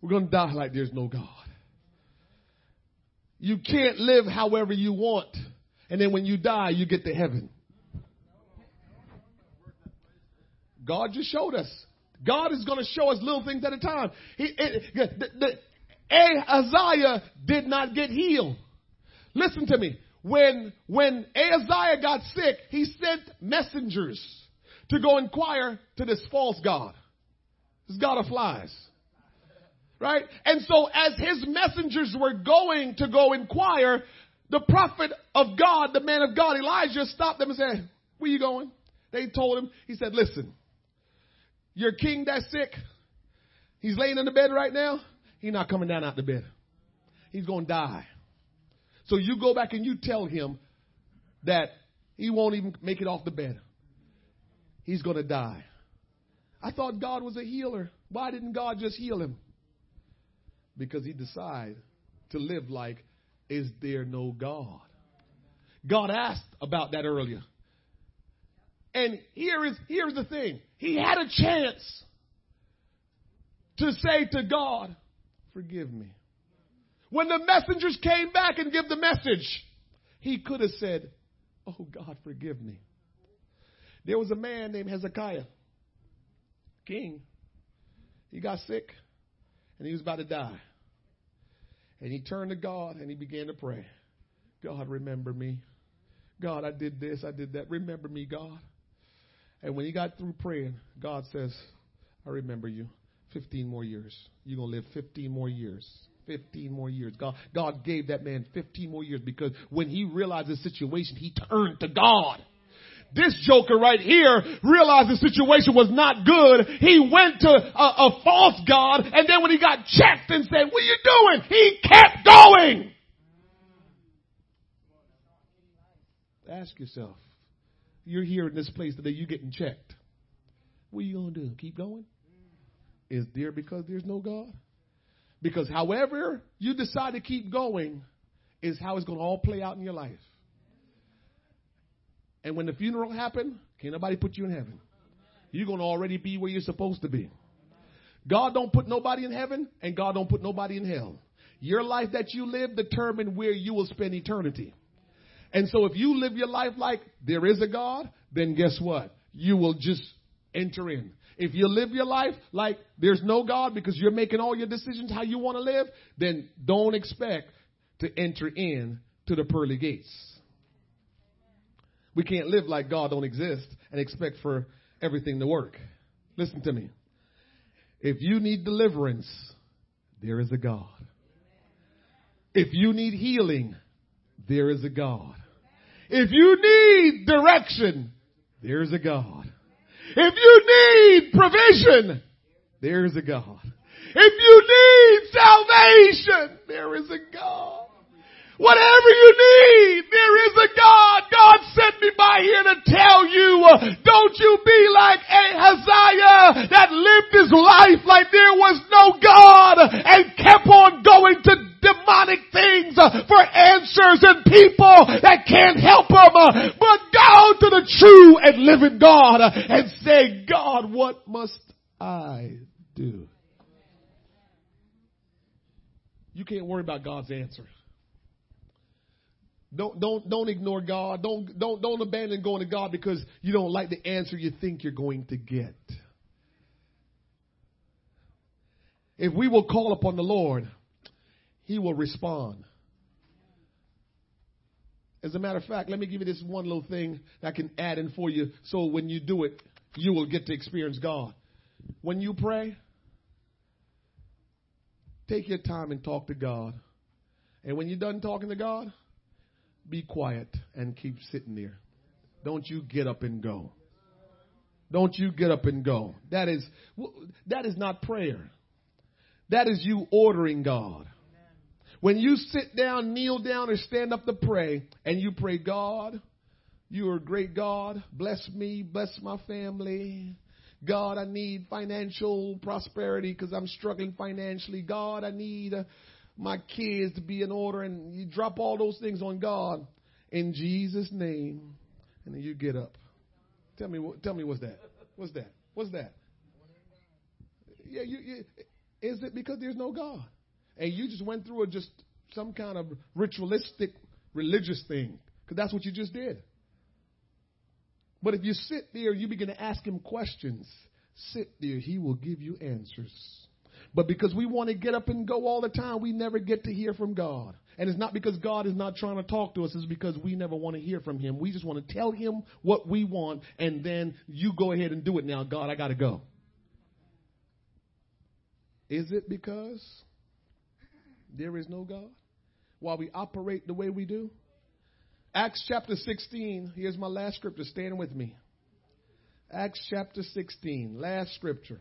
We're going to die like there's no God. You can't live however you want. And then when you die, you get to heaven. God just showed us. God is going to show us little things at a time. He, it, the, the, Ahaziah did not get healed. Listen to me. when, when Ahaziah got sick, he sent messengers to go inquire to this false God. This God of flies. Right? And so as his messengers were going to go inquire, the prophet of God, the man of God, Elijah, stopped them and said, where you going? They told him, he said, listen, your king that's sick, he's laying in the bed right now. He's not coming down out the bed. He's going to die. So you go back and you tell him that he won't even make it off the bed. He's going to die. I thought God was a healer. Why didn't God just heal him? Because he decided to live like, is there no God? God asked about that earlier. And here is, here's the thing. He had a chance to say to God, forgive me. When the messengers came back and give the message, he could have said, Oh God, forgive me. There was a man named Hezekiah, king. He got sick and he was about to die. And he turned to God and he began to pray. God, remember me. God, I did this, I did that. Remember me, God. And when he got through praying, God says, I remember you. 15 more years. You're going to live 15 more years. 15 more years. God, God gave that man 15 more years because when he realized the situation, he turned to God. This joker right here realized the situation was not good. He went to a, a false God and then when he got checked and said, what are you doing? He kept going. Ask yourself, you're here in this place today, you're getting checked. What are you going to do? Keep going? Is there because there's no God? Because however you decide to keep going is how it's going to all play out in your life. And when the funeral happen, can't nobody put you in heaven. You're going to already be where you're supposed to be. God don't put nobody in heaven and God don't put nobody in hell. Your life that you live determine where you will spend eternity. And so if you live your life like there is a God, then guess what? You will just enter in. If you live your life like there's no God because you're making all your decisions how you want to live, then don't expect to enter in to the pearly gates. We can't live like God don't exist and expect for everything to work. Listen to me. If you need deliverance, there is a God. If you need healing, there is a God. If you need direction, there is a God. If you need provision, there is a God. If you need salvation, there is a God. Whatever you need, there is a God. God sent me by here to tell you, uh, don't you be like Ahaziah that lived his life like there was no God and kept on going to demonic things uh, for answers and people that can't help him. Uh, but go to the true and living God uh, and say, God, what must I do? You can't worry about God's answer. Don't don't don't ignore God. Don't don't don't abandon going to God because you don't like the answer you think you're going to get. If we will call upon the Lord, he will respond. As a matter of fact, let me give you this one little thing that I can add in for you so when you do it, you will get to experience God. When you pray, take your time and talk to God. And when you're done talking to God, be quiet and keep sitting there. Don't you get up and go. Don't you get up and go. That is that is not prayer. That is you ordering God. When you sit down, kneel down, or stand up to pray, and you pray, God, you are a great God. Bless me, bless my family. God, I need financial prosperity because I'm struggling financially. God, I need uh, my kids to be in order. And you drop all those things on God in Jesus' name. And then you get up. Tell me, tell me what's that? What's that? What's that? Yeah, you, you, is it because there's no God? And you just went through a just some kind of ritualistic religious thing because that's what you just did. But if you sit there, you begin to ask him questions. Sit there, he will give you answers. But because we want to get up and go all the time, we never get to hear from God. And it's not because God is not trying to talk to us, it's because we never want to hear from Him. We just want to tell Him what we want, and then you go ahead and do it now. God, I got to go. Is it because there is no God? While we operate the way we do? Acts chapter 16, here's my last scripture. Stand with me. Acts chapter 16, last scripture.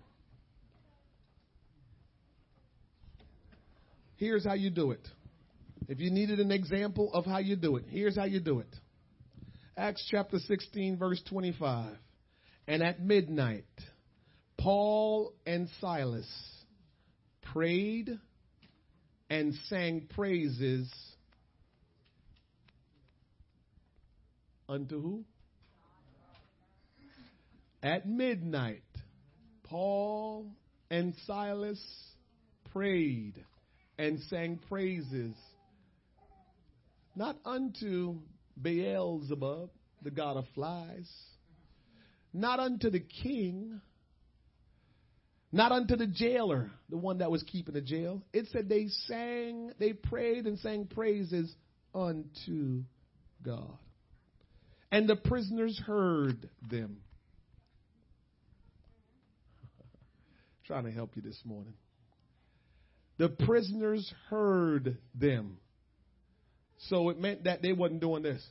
Here's how you do it. If you needed an example of how you do it, here's how you do it. Acts chapter 16, verse 25. And at midnight, Paul and Silas prayed and sang praises unto who? At midnight, Paul and Silas prayed and sang praises, not unto Beelzebub, the god of flies, not unto the king, not unto the jailer, the one that was keeping the jail. It said they sang, they prayed and sang praises unto God. And the prisoners heard them. (laughs) Trying to help you this morning. The prisoners heard them. So it meant that they wasn't doing this.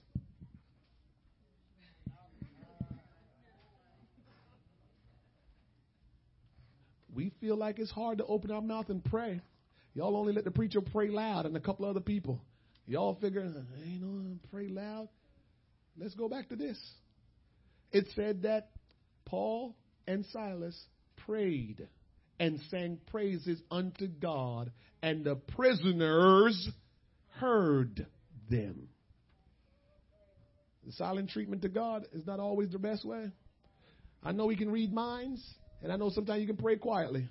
We feel like it's hard to open our mouth and pray. Y'all only let the preacher pray loud and a couple other people. Y'all figure, ain't no pray loud. Let's go back to this. It said that Paul and Silas prayed and sang praises unto God, and the prisoners heard them. The silent treatment to God is not always the best way. I know He can read minds, and I know sometimes you can pray quietly.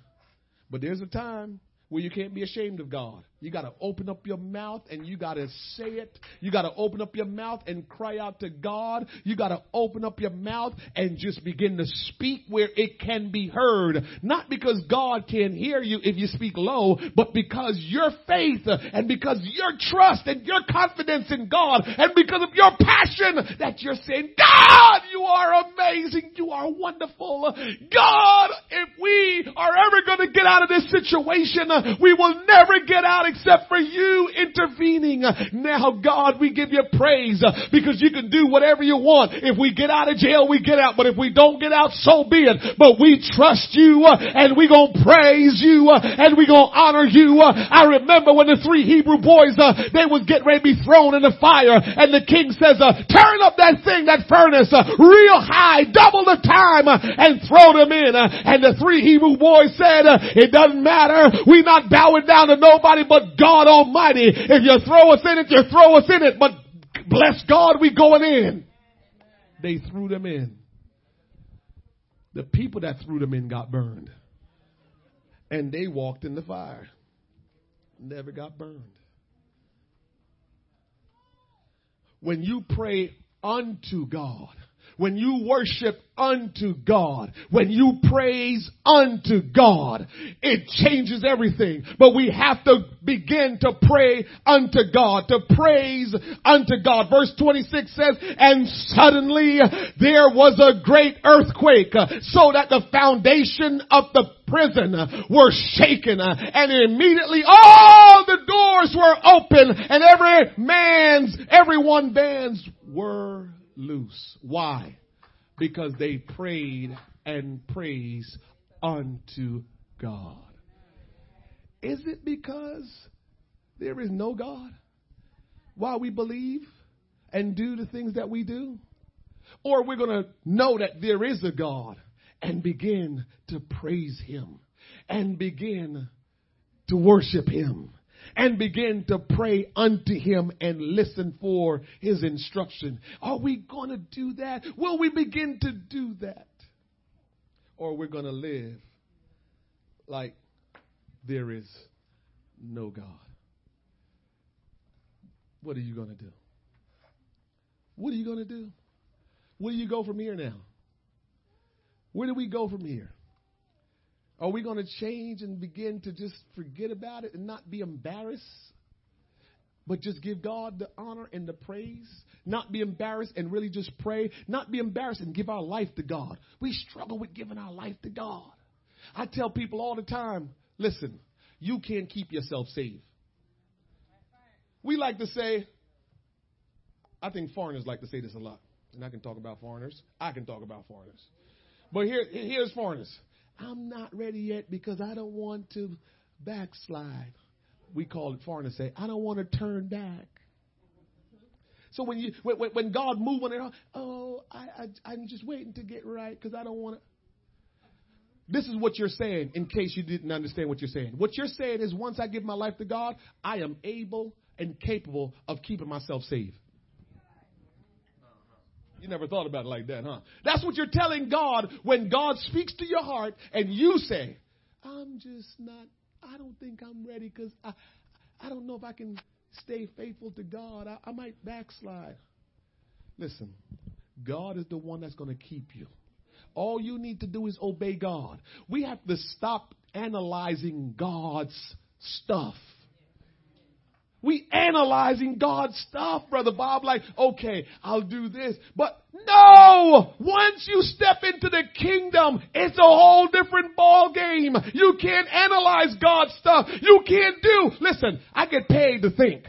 But there's a time where you can't be ashamed of God. You got to open up your mouth and you got to say it. You got to open up your mouth and cry out to God. You got to open up your mouth and just begin to speak where it can be heard. Not because God can hear you if you speak low, but because your faith and because your trust and your confidence in God and because of your passion that you're saying, God, you are amazing. You are wonderful. God, if we are ever going to get out of this situation, we will never get out except for you intervening. Now, God, we give you praise uh, because you can do whatever you want. If we get out of jail, we get out. But if we don't get out, so be it. But we trust you uh, and we gonna praise you uh, and we gonna honor you. I remember when the three Hebrew boys, they was getting ready to be thrown in the fire and the king says, turn up that thing, that furnace, real high, double the time and throw them in. And the three Hebrew boys said, it doesn't matter. We not bowing down to nobody but God Almighty. If you throw us in it, you throw us in it. But bless God, we going in. They threw them in. The people that threw them in got burned. And they walked in the fire. Never got burned. When you pray unto God, when you worship unto God, when you praise unto God, it changes everything. But we have to begin to pray unto God, to praise unto God. Verse 26 says, and suddenly there was a great earthquake so that the foundation of the prison were shaken and immediately all the doors were open and every man's, everyone bands were loose. Why? Because they prayed and praised unto God. Is it because there is no God? Why we believe and do the things that we do? Or we're going to know that there is a God and begin to praise Him and begin to worship Him and begin to pray unto him and listen for his instruction. Are we going to do that? Will we begin to do that? Or we're going to live like there is no God. What are you going to do? What are you going to do? Where do you go from here now? Where do we go from here? Are we going to change and begin to just forget about it and not be embarrassed? But just give God the honor and the praise. Not be embarrassed and really just pray. Not be embarrassed and give our life to God. We struggle with giving our life to God. I tell people all the time listen, you can't keep yourself safe. We like to say, I think foreigners like to say this a lot. And I can talk about foreigners. I can talk about foreigners. But here, here's foreigners. I'm not ready yet because I don't want to backslide. We call it foreigners say, I don't want to turn back. So when you when, when God move on it, oh, I, I I'm just waiting to get right because I don't want to. This is what you're saying. In case you didn't understand what you're saying, what you're saying is once I give my life to God, I am able and capable of keeping myself saved. You never thought about it like that, huh? That's what you're telling God when God speaks to your heart and you say, I'm just not, I don't think I'm ready because I, I don't know if I can stay faithful to God. I, I might backslide. Listen, God is the one that's going to keep you. All you need to do is obey God. We have to stop analyzing God's stuff. We analyzing God's stuff, Brother Bob, like, okay, I'll do this. But no! Once you step into the kingdom, it's a whole different ball game. You can't analyze God's stuff. You can't do, listen, I get paid to think.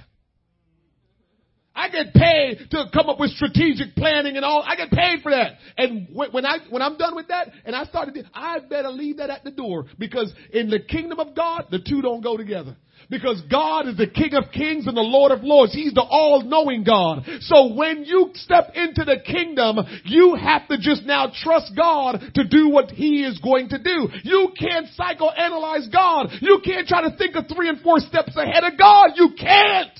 I get paid to come up with strategic planning and all. I get paid for that. And when I, when I'm done with that and I started, I better leave that at the door because in the kingdom of God, the two don't go together. Because God is the King of Kings and the Lord of Lords. He's the all-knowing God. So when you step into the kingdom, you have to just now trust God to do what He is going to do. You can't psychoanalyze God. You can't try to think of three and four steps ahead of God. You can't.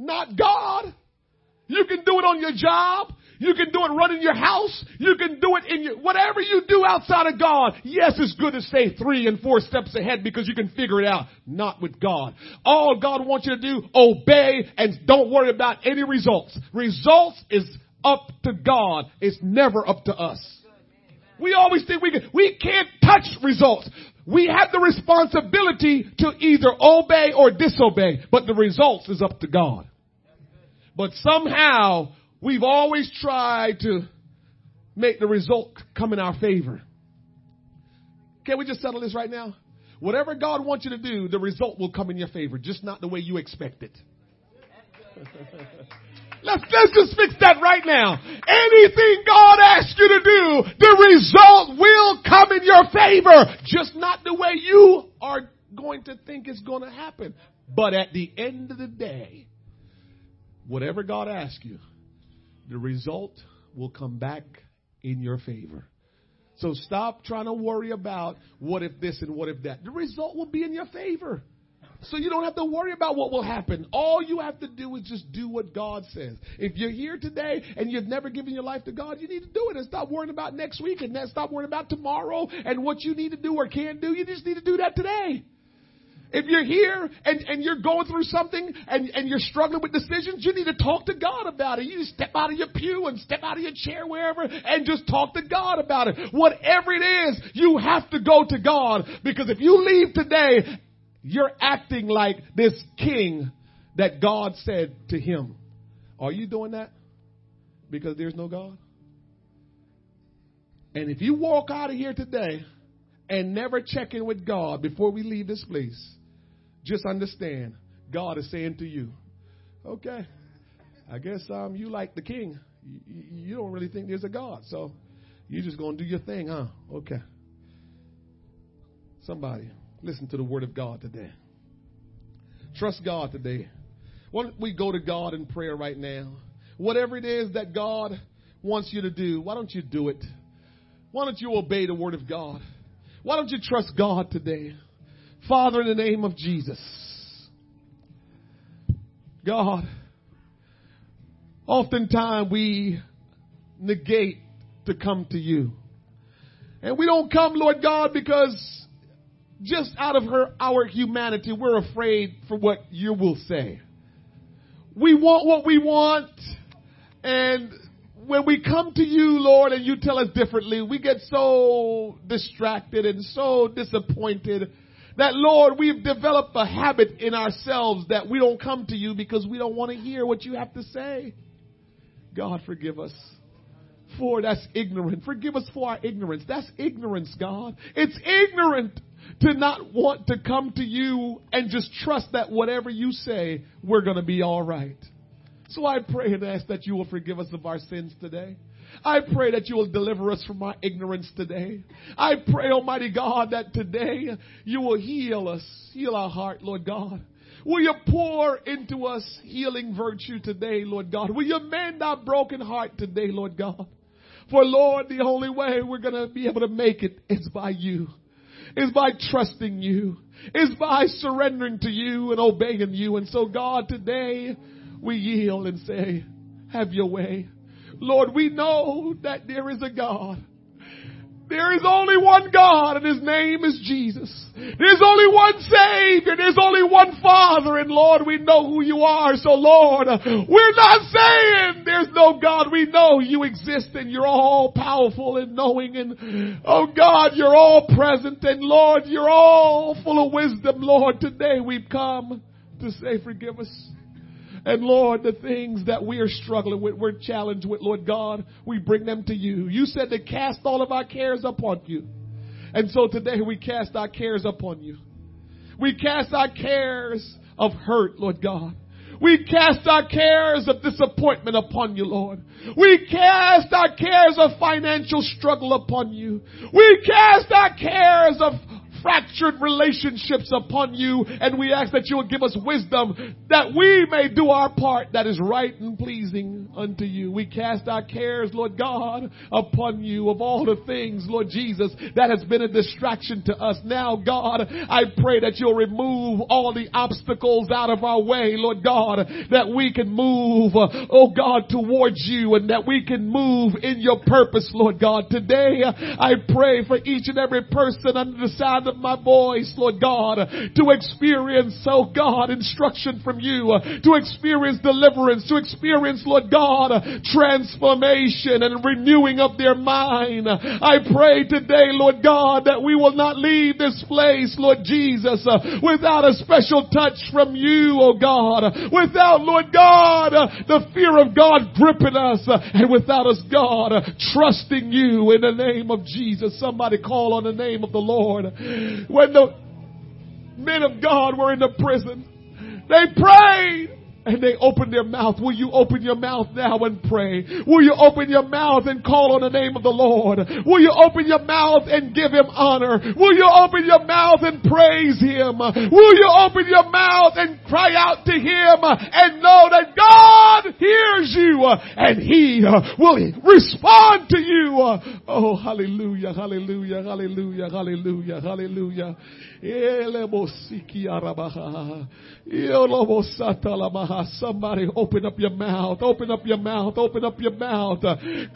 Not God. You can do it on your job. You can do it running your house. You can do it in your, whatever you do outside of God. Yes, it's good to stay three and four steps ahead because you can figure it out. Not with God. All God wants you to do, obey and don't worry about any results. Results is up to God. It's never up to us. We always think we can, we can't touch results. We have the responsibility to either obey or disobey, but the results is up to God. But somehow We've always tried to make the result come in our favor. Can we just settle this right now? Whatever God wants you to do, the result will come in your favor, just not the way you expect it. (laughs) let's, let's just fix that right now. Anything God asks you to do, the result will come in your favor, just not the way you are going to think it's going to happen. But at the end of the day, whatever God asks you, the result will come back in your favor. So stop trying to worry about what if this and what if that. The result will be in your favor. So you don't have to worry about what will happen. All you have to do is just do what God says. If you're here today and you've never given your life to God, you need to do it and stop worrying about next week and stop worrying about tomorrow and what you need to do or can't do. You just need to do that today. If you're here and, and you're going through something and, and you're struggling with decisions, you need to talk to God about it. You step out of your pew and step out of your chair wherever and just talk to God about it. Whatever it is, you have to go to God because if you leave today, you're acting like this king that God said to him. Are you doing that? Because there's no God? And if you walk out of here today and never check in with God before we leave this place, just understand, God is saying to you, okay, I guess um, you like the king. You, you don't really think there's a God, so you're just going to do your thing, huh? Okay. Somebody, listen to the word of God today. Trust God today. Why don't we go to God in prayer right now? Whatever it is that God wants you to do, why don't you do it? Why don't you obey the word of God? Why don't you trust God today? Father, in the name of Jesus, God, oftentimes we negate to come to you. And we don't come, Lord God, because just out of her, our humanity, we're afraid for what you will say. We want what we want, and when we come to you, Lord, and you tell us differently, we get so distracted and so disappointed that, Lord, we've developed a habit in ourselves that we don't come to you because we don't want to hear what you have to say. God, forgive us. For that's ignorant. Forgive us for our ignorance. That's ignorance, God. It's ignorant to not want to come to you and just trust that whatever you say, we're going to be all right. So I pray and ask that you will forgive us of our sins today. I pray that you will deliver us from our ignorance today. I pray, Almighty God, that today you will heal us, heal our heart, Lord God. Will you pour into us healing virtue today, Lord God? Will you mend our broken heart today, Lord God? For Lord, the only way we're going to be able to make it is by you. Is by trusting you. Is by surrendering to you and obeying you. And so God, today we yield and say, have your way. Lord, we know that there is a God there is only one God and His name is Jesus. There's only one Savior. There's only one Father. And Lord, we know who you are. So Lord, we're not saying there's no God. We know you exist and you're all powerful and knowing and oh God, you're all present and Lord, you're all full of wisdom. Lord, today we've come to say forgive us. And Lord, the things that we are struggling with, we're challenged with, Lord God, we bring them to you. You said to cast all of our cares upon you. And so today we cast our cares upon you. We cast our cares of hurt, Lord God. We cast our cares of disappointment upon you, Lord. We cast our cares of financial struggle upon you. We cast our cares of fractured relationships upon you and we ask that you will give us wisdom that we may do our part that is right and pleasing unto you. We cast our cares, Lord God, upon you of all the things, Lord Jesus, that has been a distraction to us. Now, God, I pray that you'll remove all the obstacles out of our way, Lord God, that we can move, oh God, towards you and that we can move in your purpose, Lord God. Today, I pray for each and every person under the sound of my voice, Lord God, to experience, oh God, instruction from you, to experience deliverance, to experience, Lord God, transformation and renewing of their mind. I pray today, Lord God, that we will not leave this place, Lord Jesus, without a special touch from you, oh God, without, Lord God, the fear of God gripping us, and without us, God, trusting you in the name of Jesus. Somebody call on the name of the Lord. When the men of God were in the prison, they prayed and they opened their mouth. Will you open your mouth now and pray? Will you open your mouth and call on the name of the Lord? Will you open your mouth and give him honor? Will you open your mouth and praise him? Will you open your mouth and cry out to him and know that God hears you and he will respond to you? Oh, hallelujah, hallelujah, hallelujah, hallelujah, hallelujah. Somebody open up your mouth. Open up your mouth. Open up your mouth.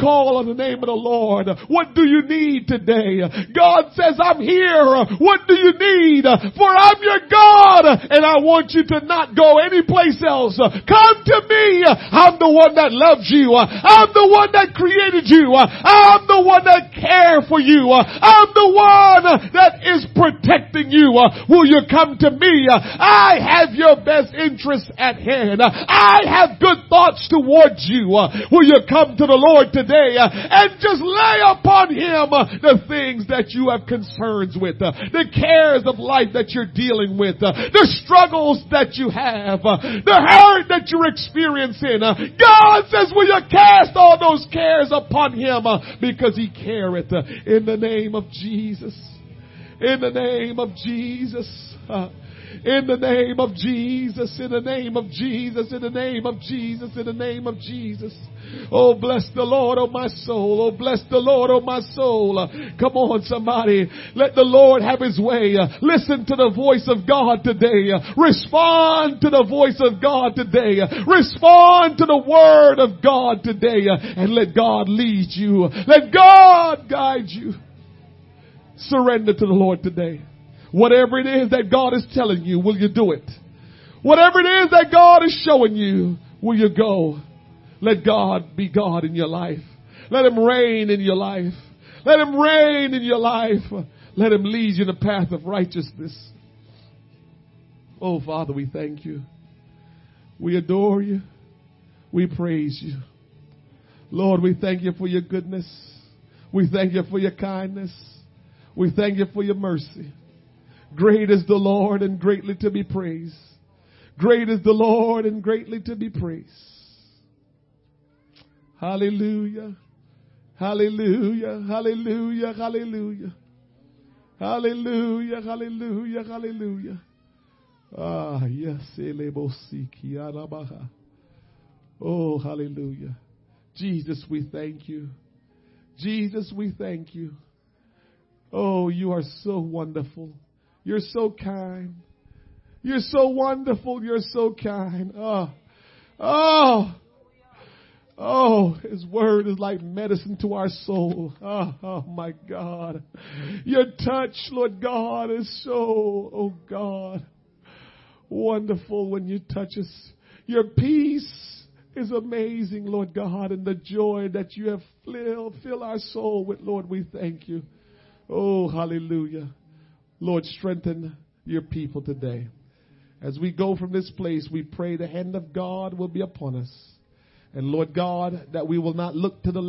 Call on the name of the Lord. What do you need today? God says, I'm here. What do you need? For I'm your God and I want you to not go anyplace else. Come to me. I'm the one that loves you. I'm the one that created you. I'm the one that care for you. I'm the one that is protecting you. Uh, will you come to me? Uh, I have your best interest at hand. Uh, I have good thoughts towards you. Will you come to the Lord today and just lay upon Him the things that you have concerns with, the cares of life that you're dealing with, the struggles that you have, the hurt that you're experiencing. God says, will you cast all those cares upon Him because He careth in the name of Jesus. In the name of Jesus. In the name of Jesus, in the name of Jesus, in the name of Jesus, in the name of Jesus. Oh, bless the Lord, oh my soul. Oh, bless the Lord, oh my soul. Come on, somebody. Let the Lord have his way. Listen to the voice of God today. Respond to the voice of God today. Respond to the word of God today. And let God lead you. Let God guide you. Surrender to the Lord today. Whatever it is that God is telling you, will you do it? Whatever it is that God is showing you, will you go? Let God be God in your life. Let Him reign in your life. Let Him reign in your life. Let Him lead you in the path of righteousness. Oh, Father, we thank you. We adore you. We praise you. Lord, we thank you for your goodness. We thank you for your kindness. We thank you for your mercy. Great is the Lord and greatly to be praised. Great is the Lord and greatly to be praised. Hallelujah. Hallelujah. Hallelujah. Hallelujah. Hallelujah. Hallelujah. Hallelujah. Ah, yes. Oh, hallelujah. Jesus, we thank you. Jesus, we thank you. Oh, you are so wonderful. You're so kind. You're so wonderful. You're so kind. Oh, oh, oh, His word is like medicine to our soul. Oh, oh my God. Your touch, Lord God, is so, oh God, wonderful when you touch us. Your peace is amazing, Lord God, and the joy that you have filled, fill our soul with, Lord, we thank you. Oh, hallelujah. Lord, strengthen your people today. As we go from this place, we pray the hand of God will be upon us. And Lord God, that we will not look to the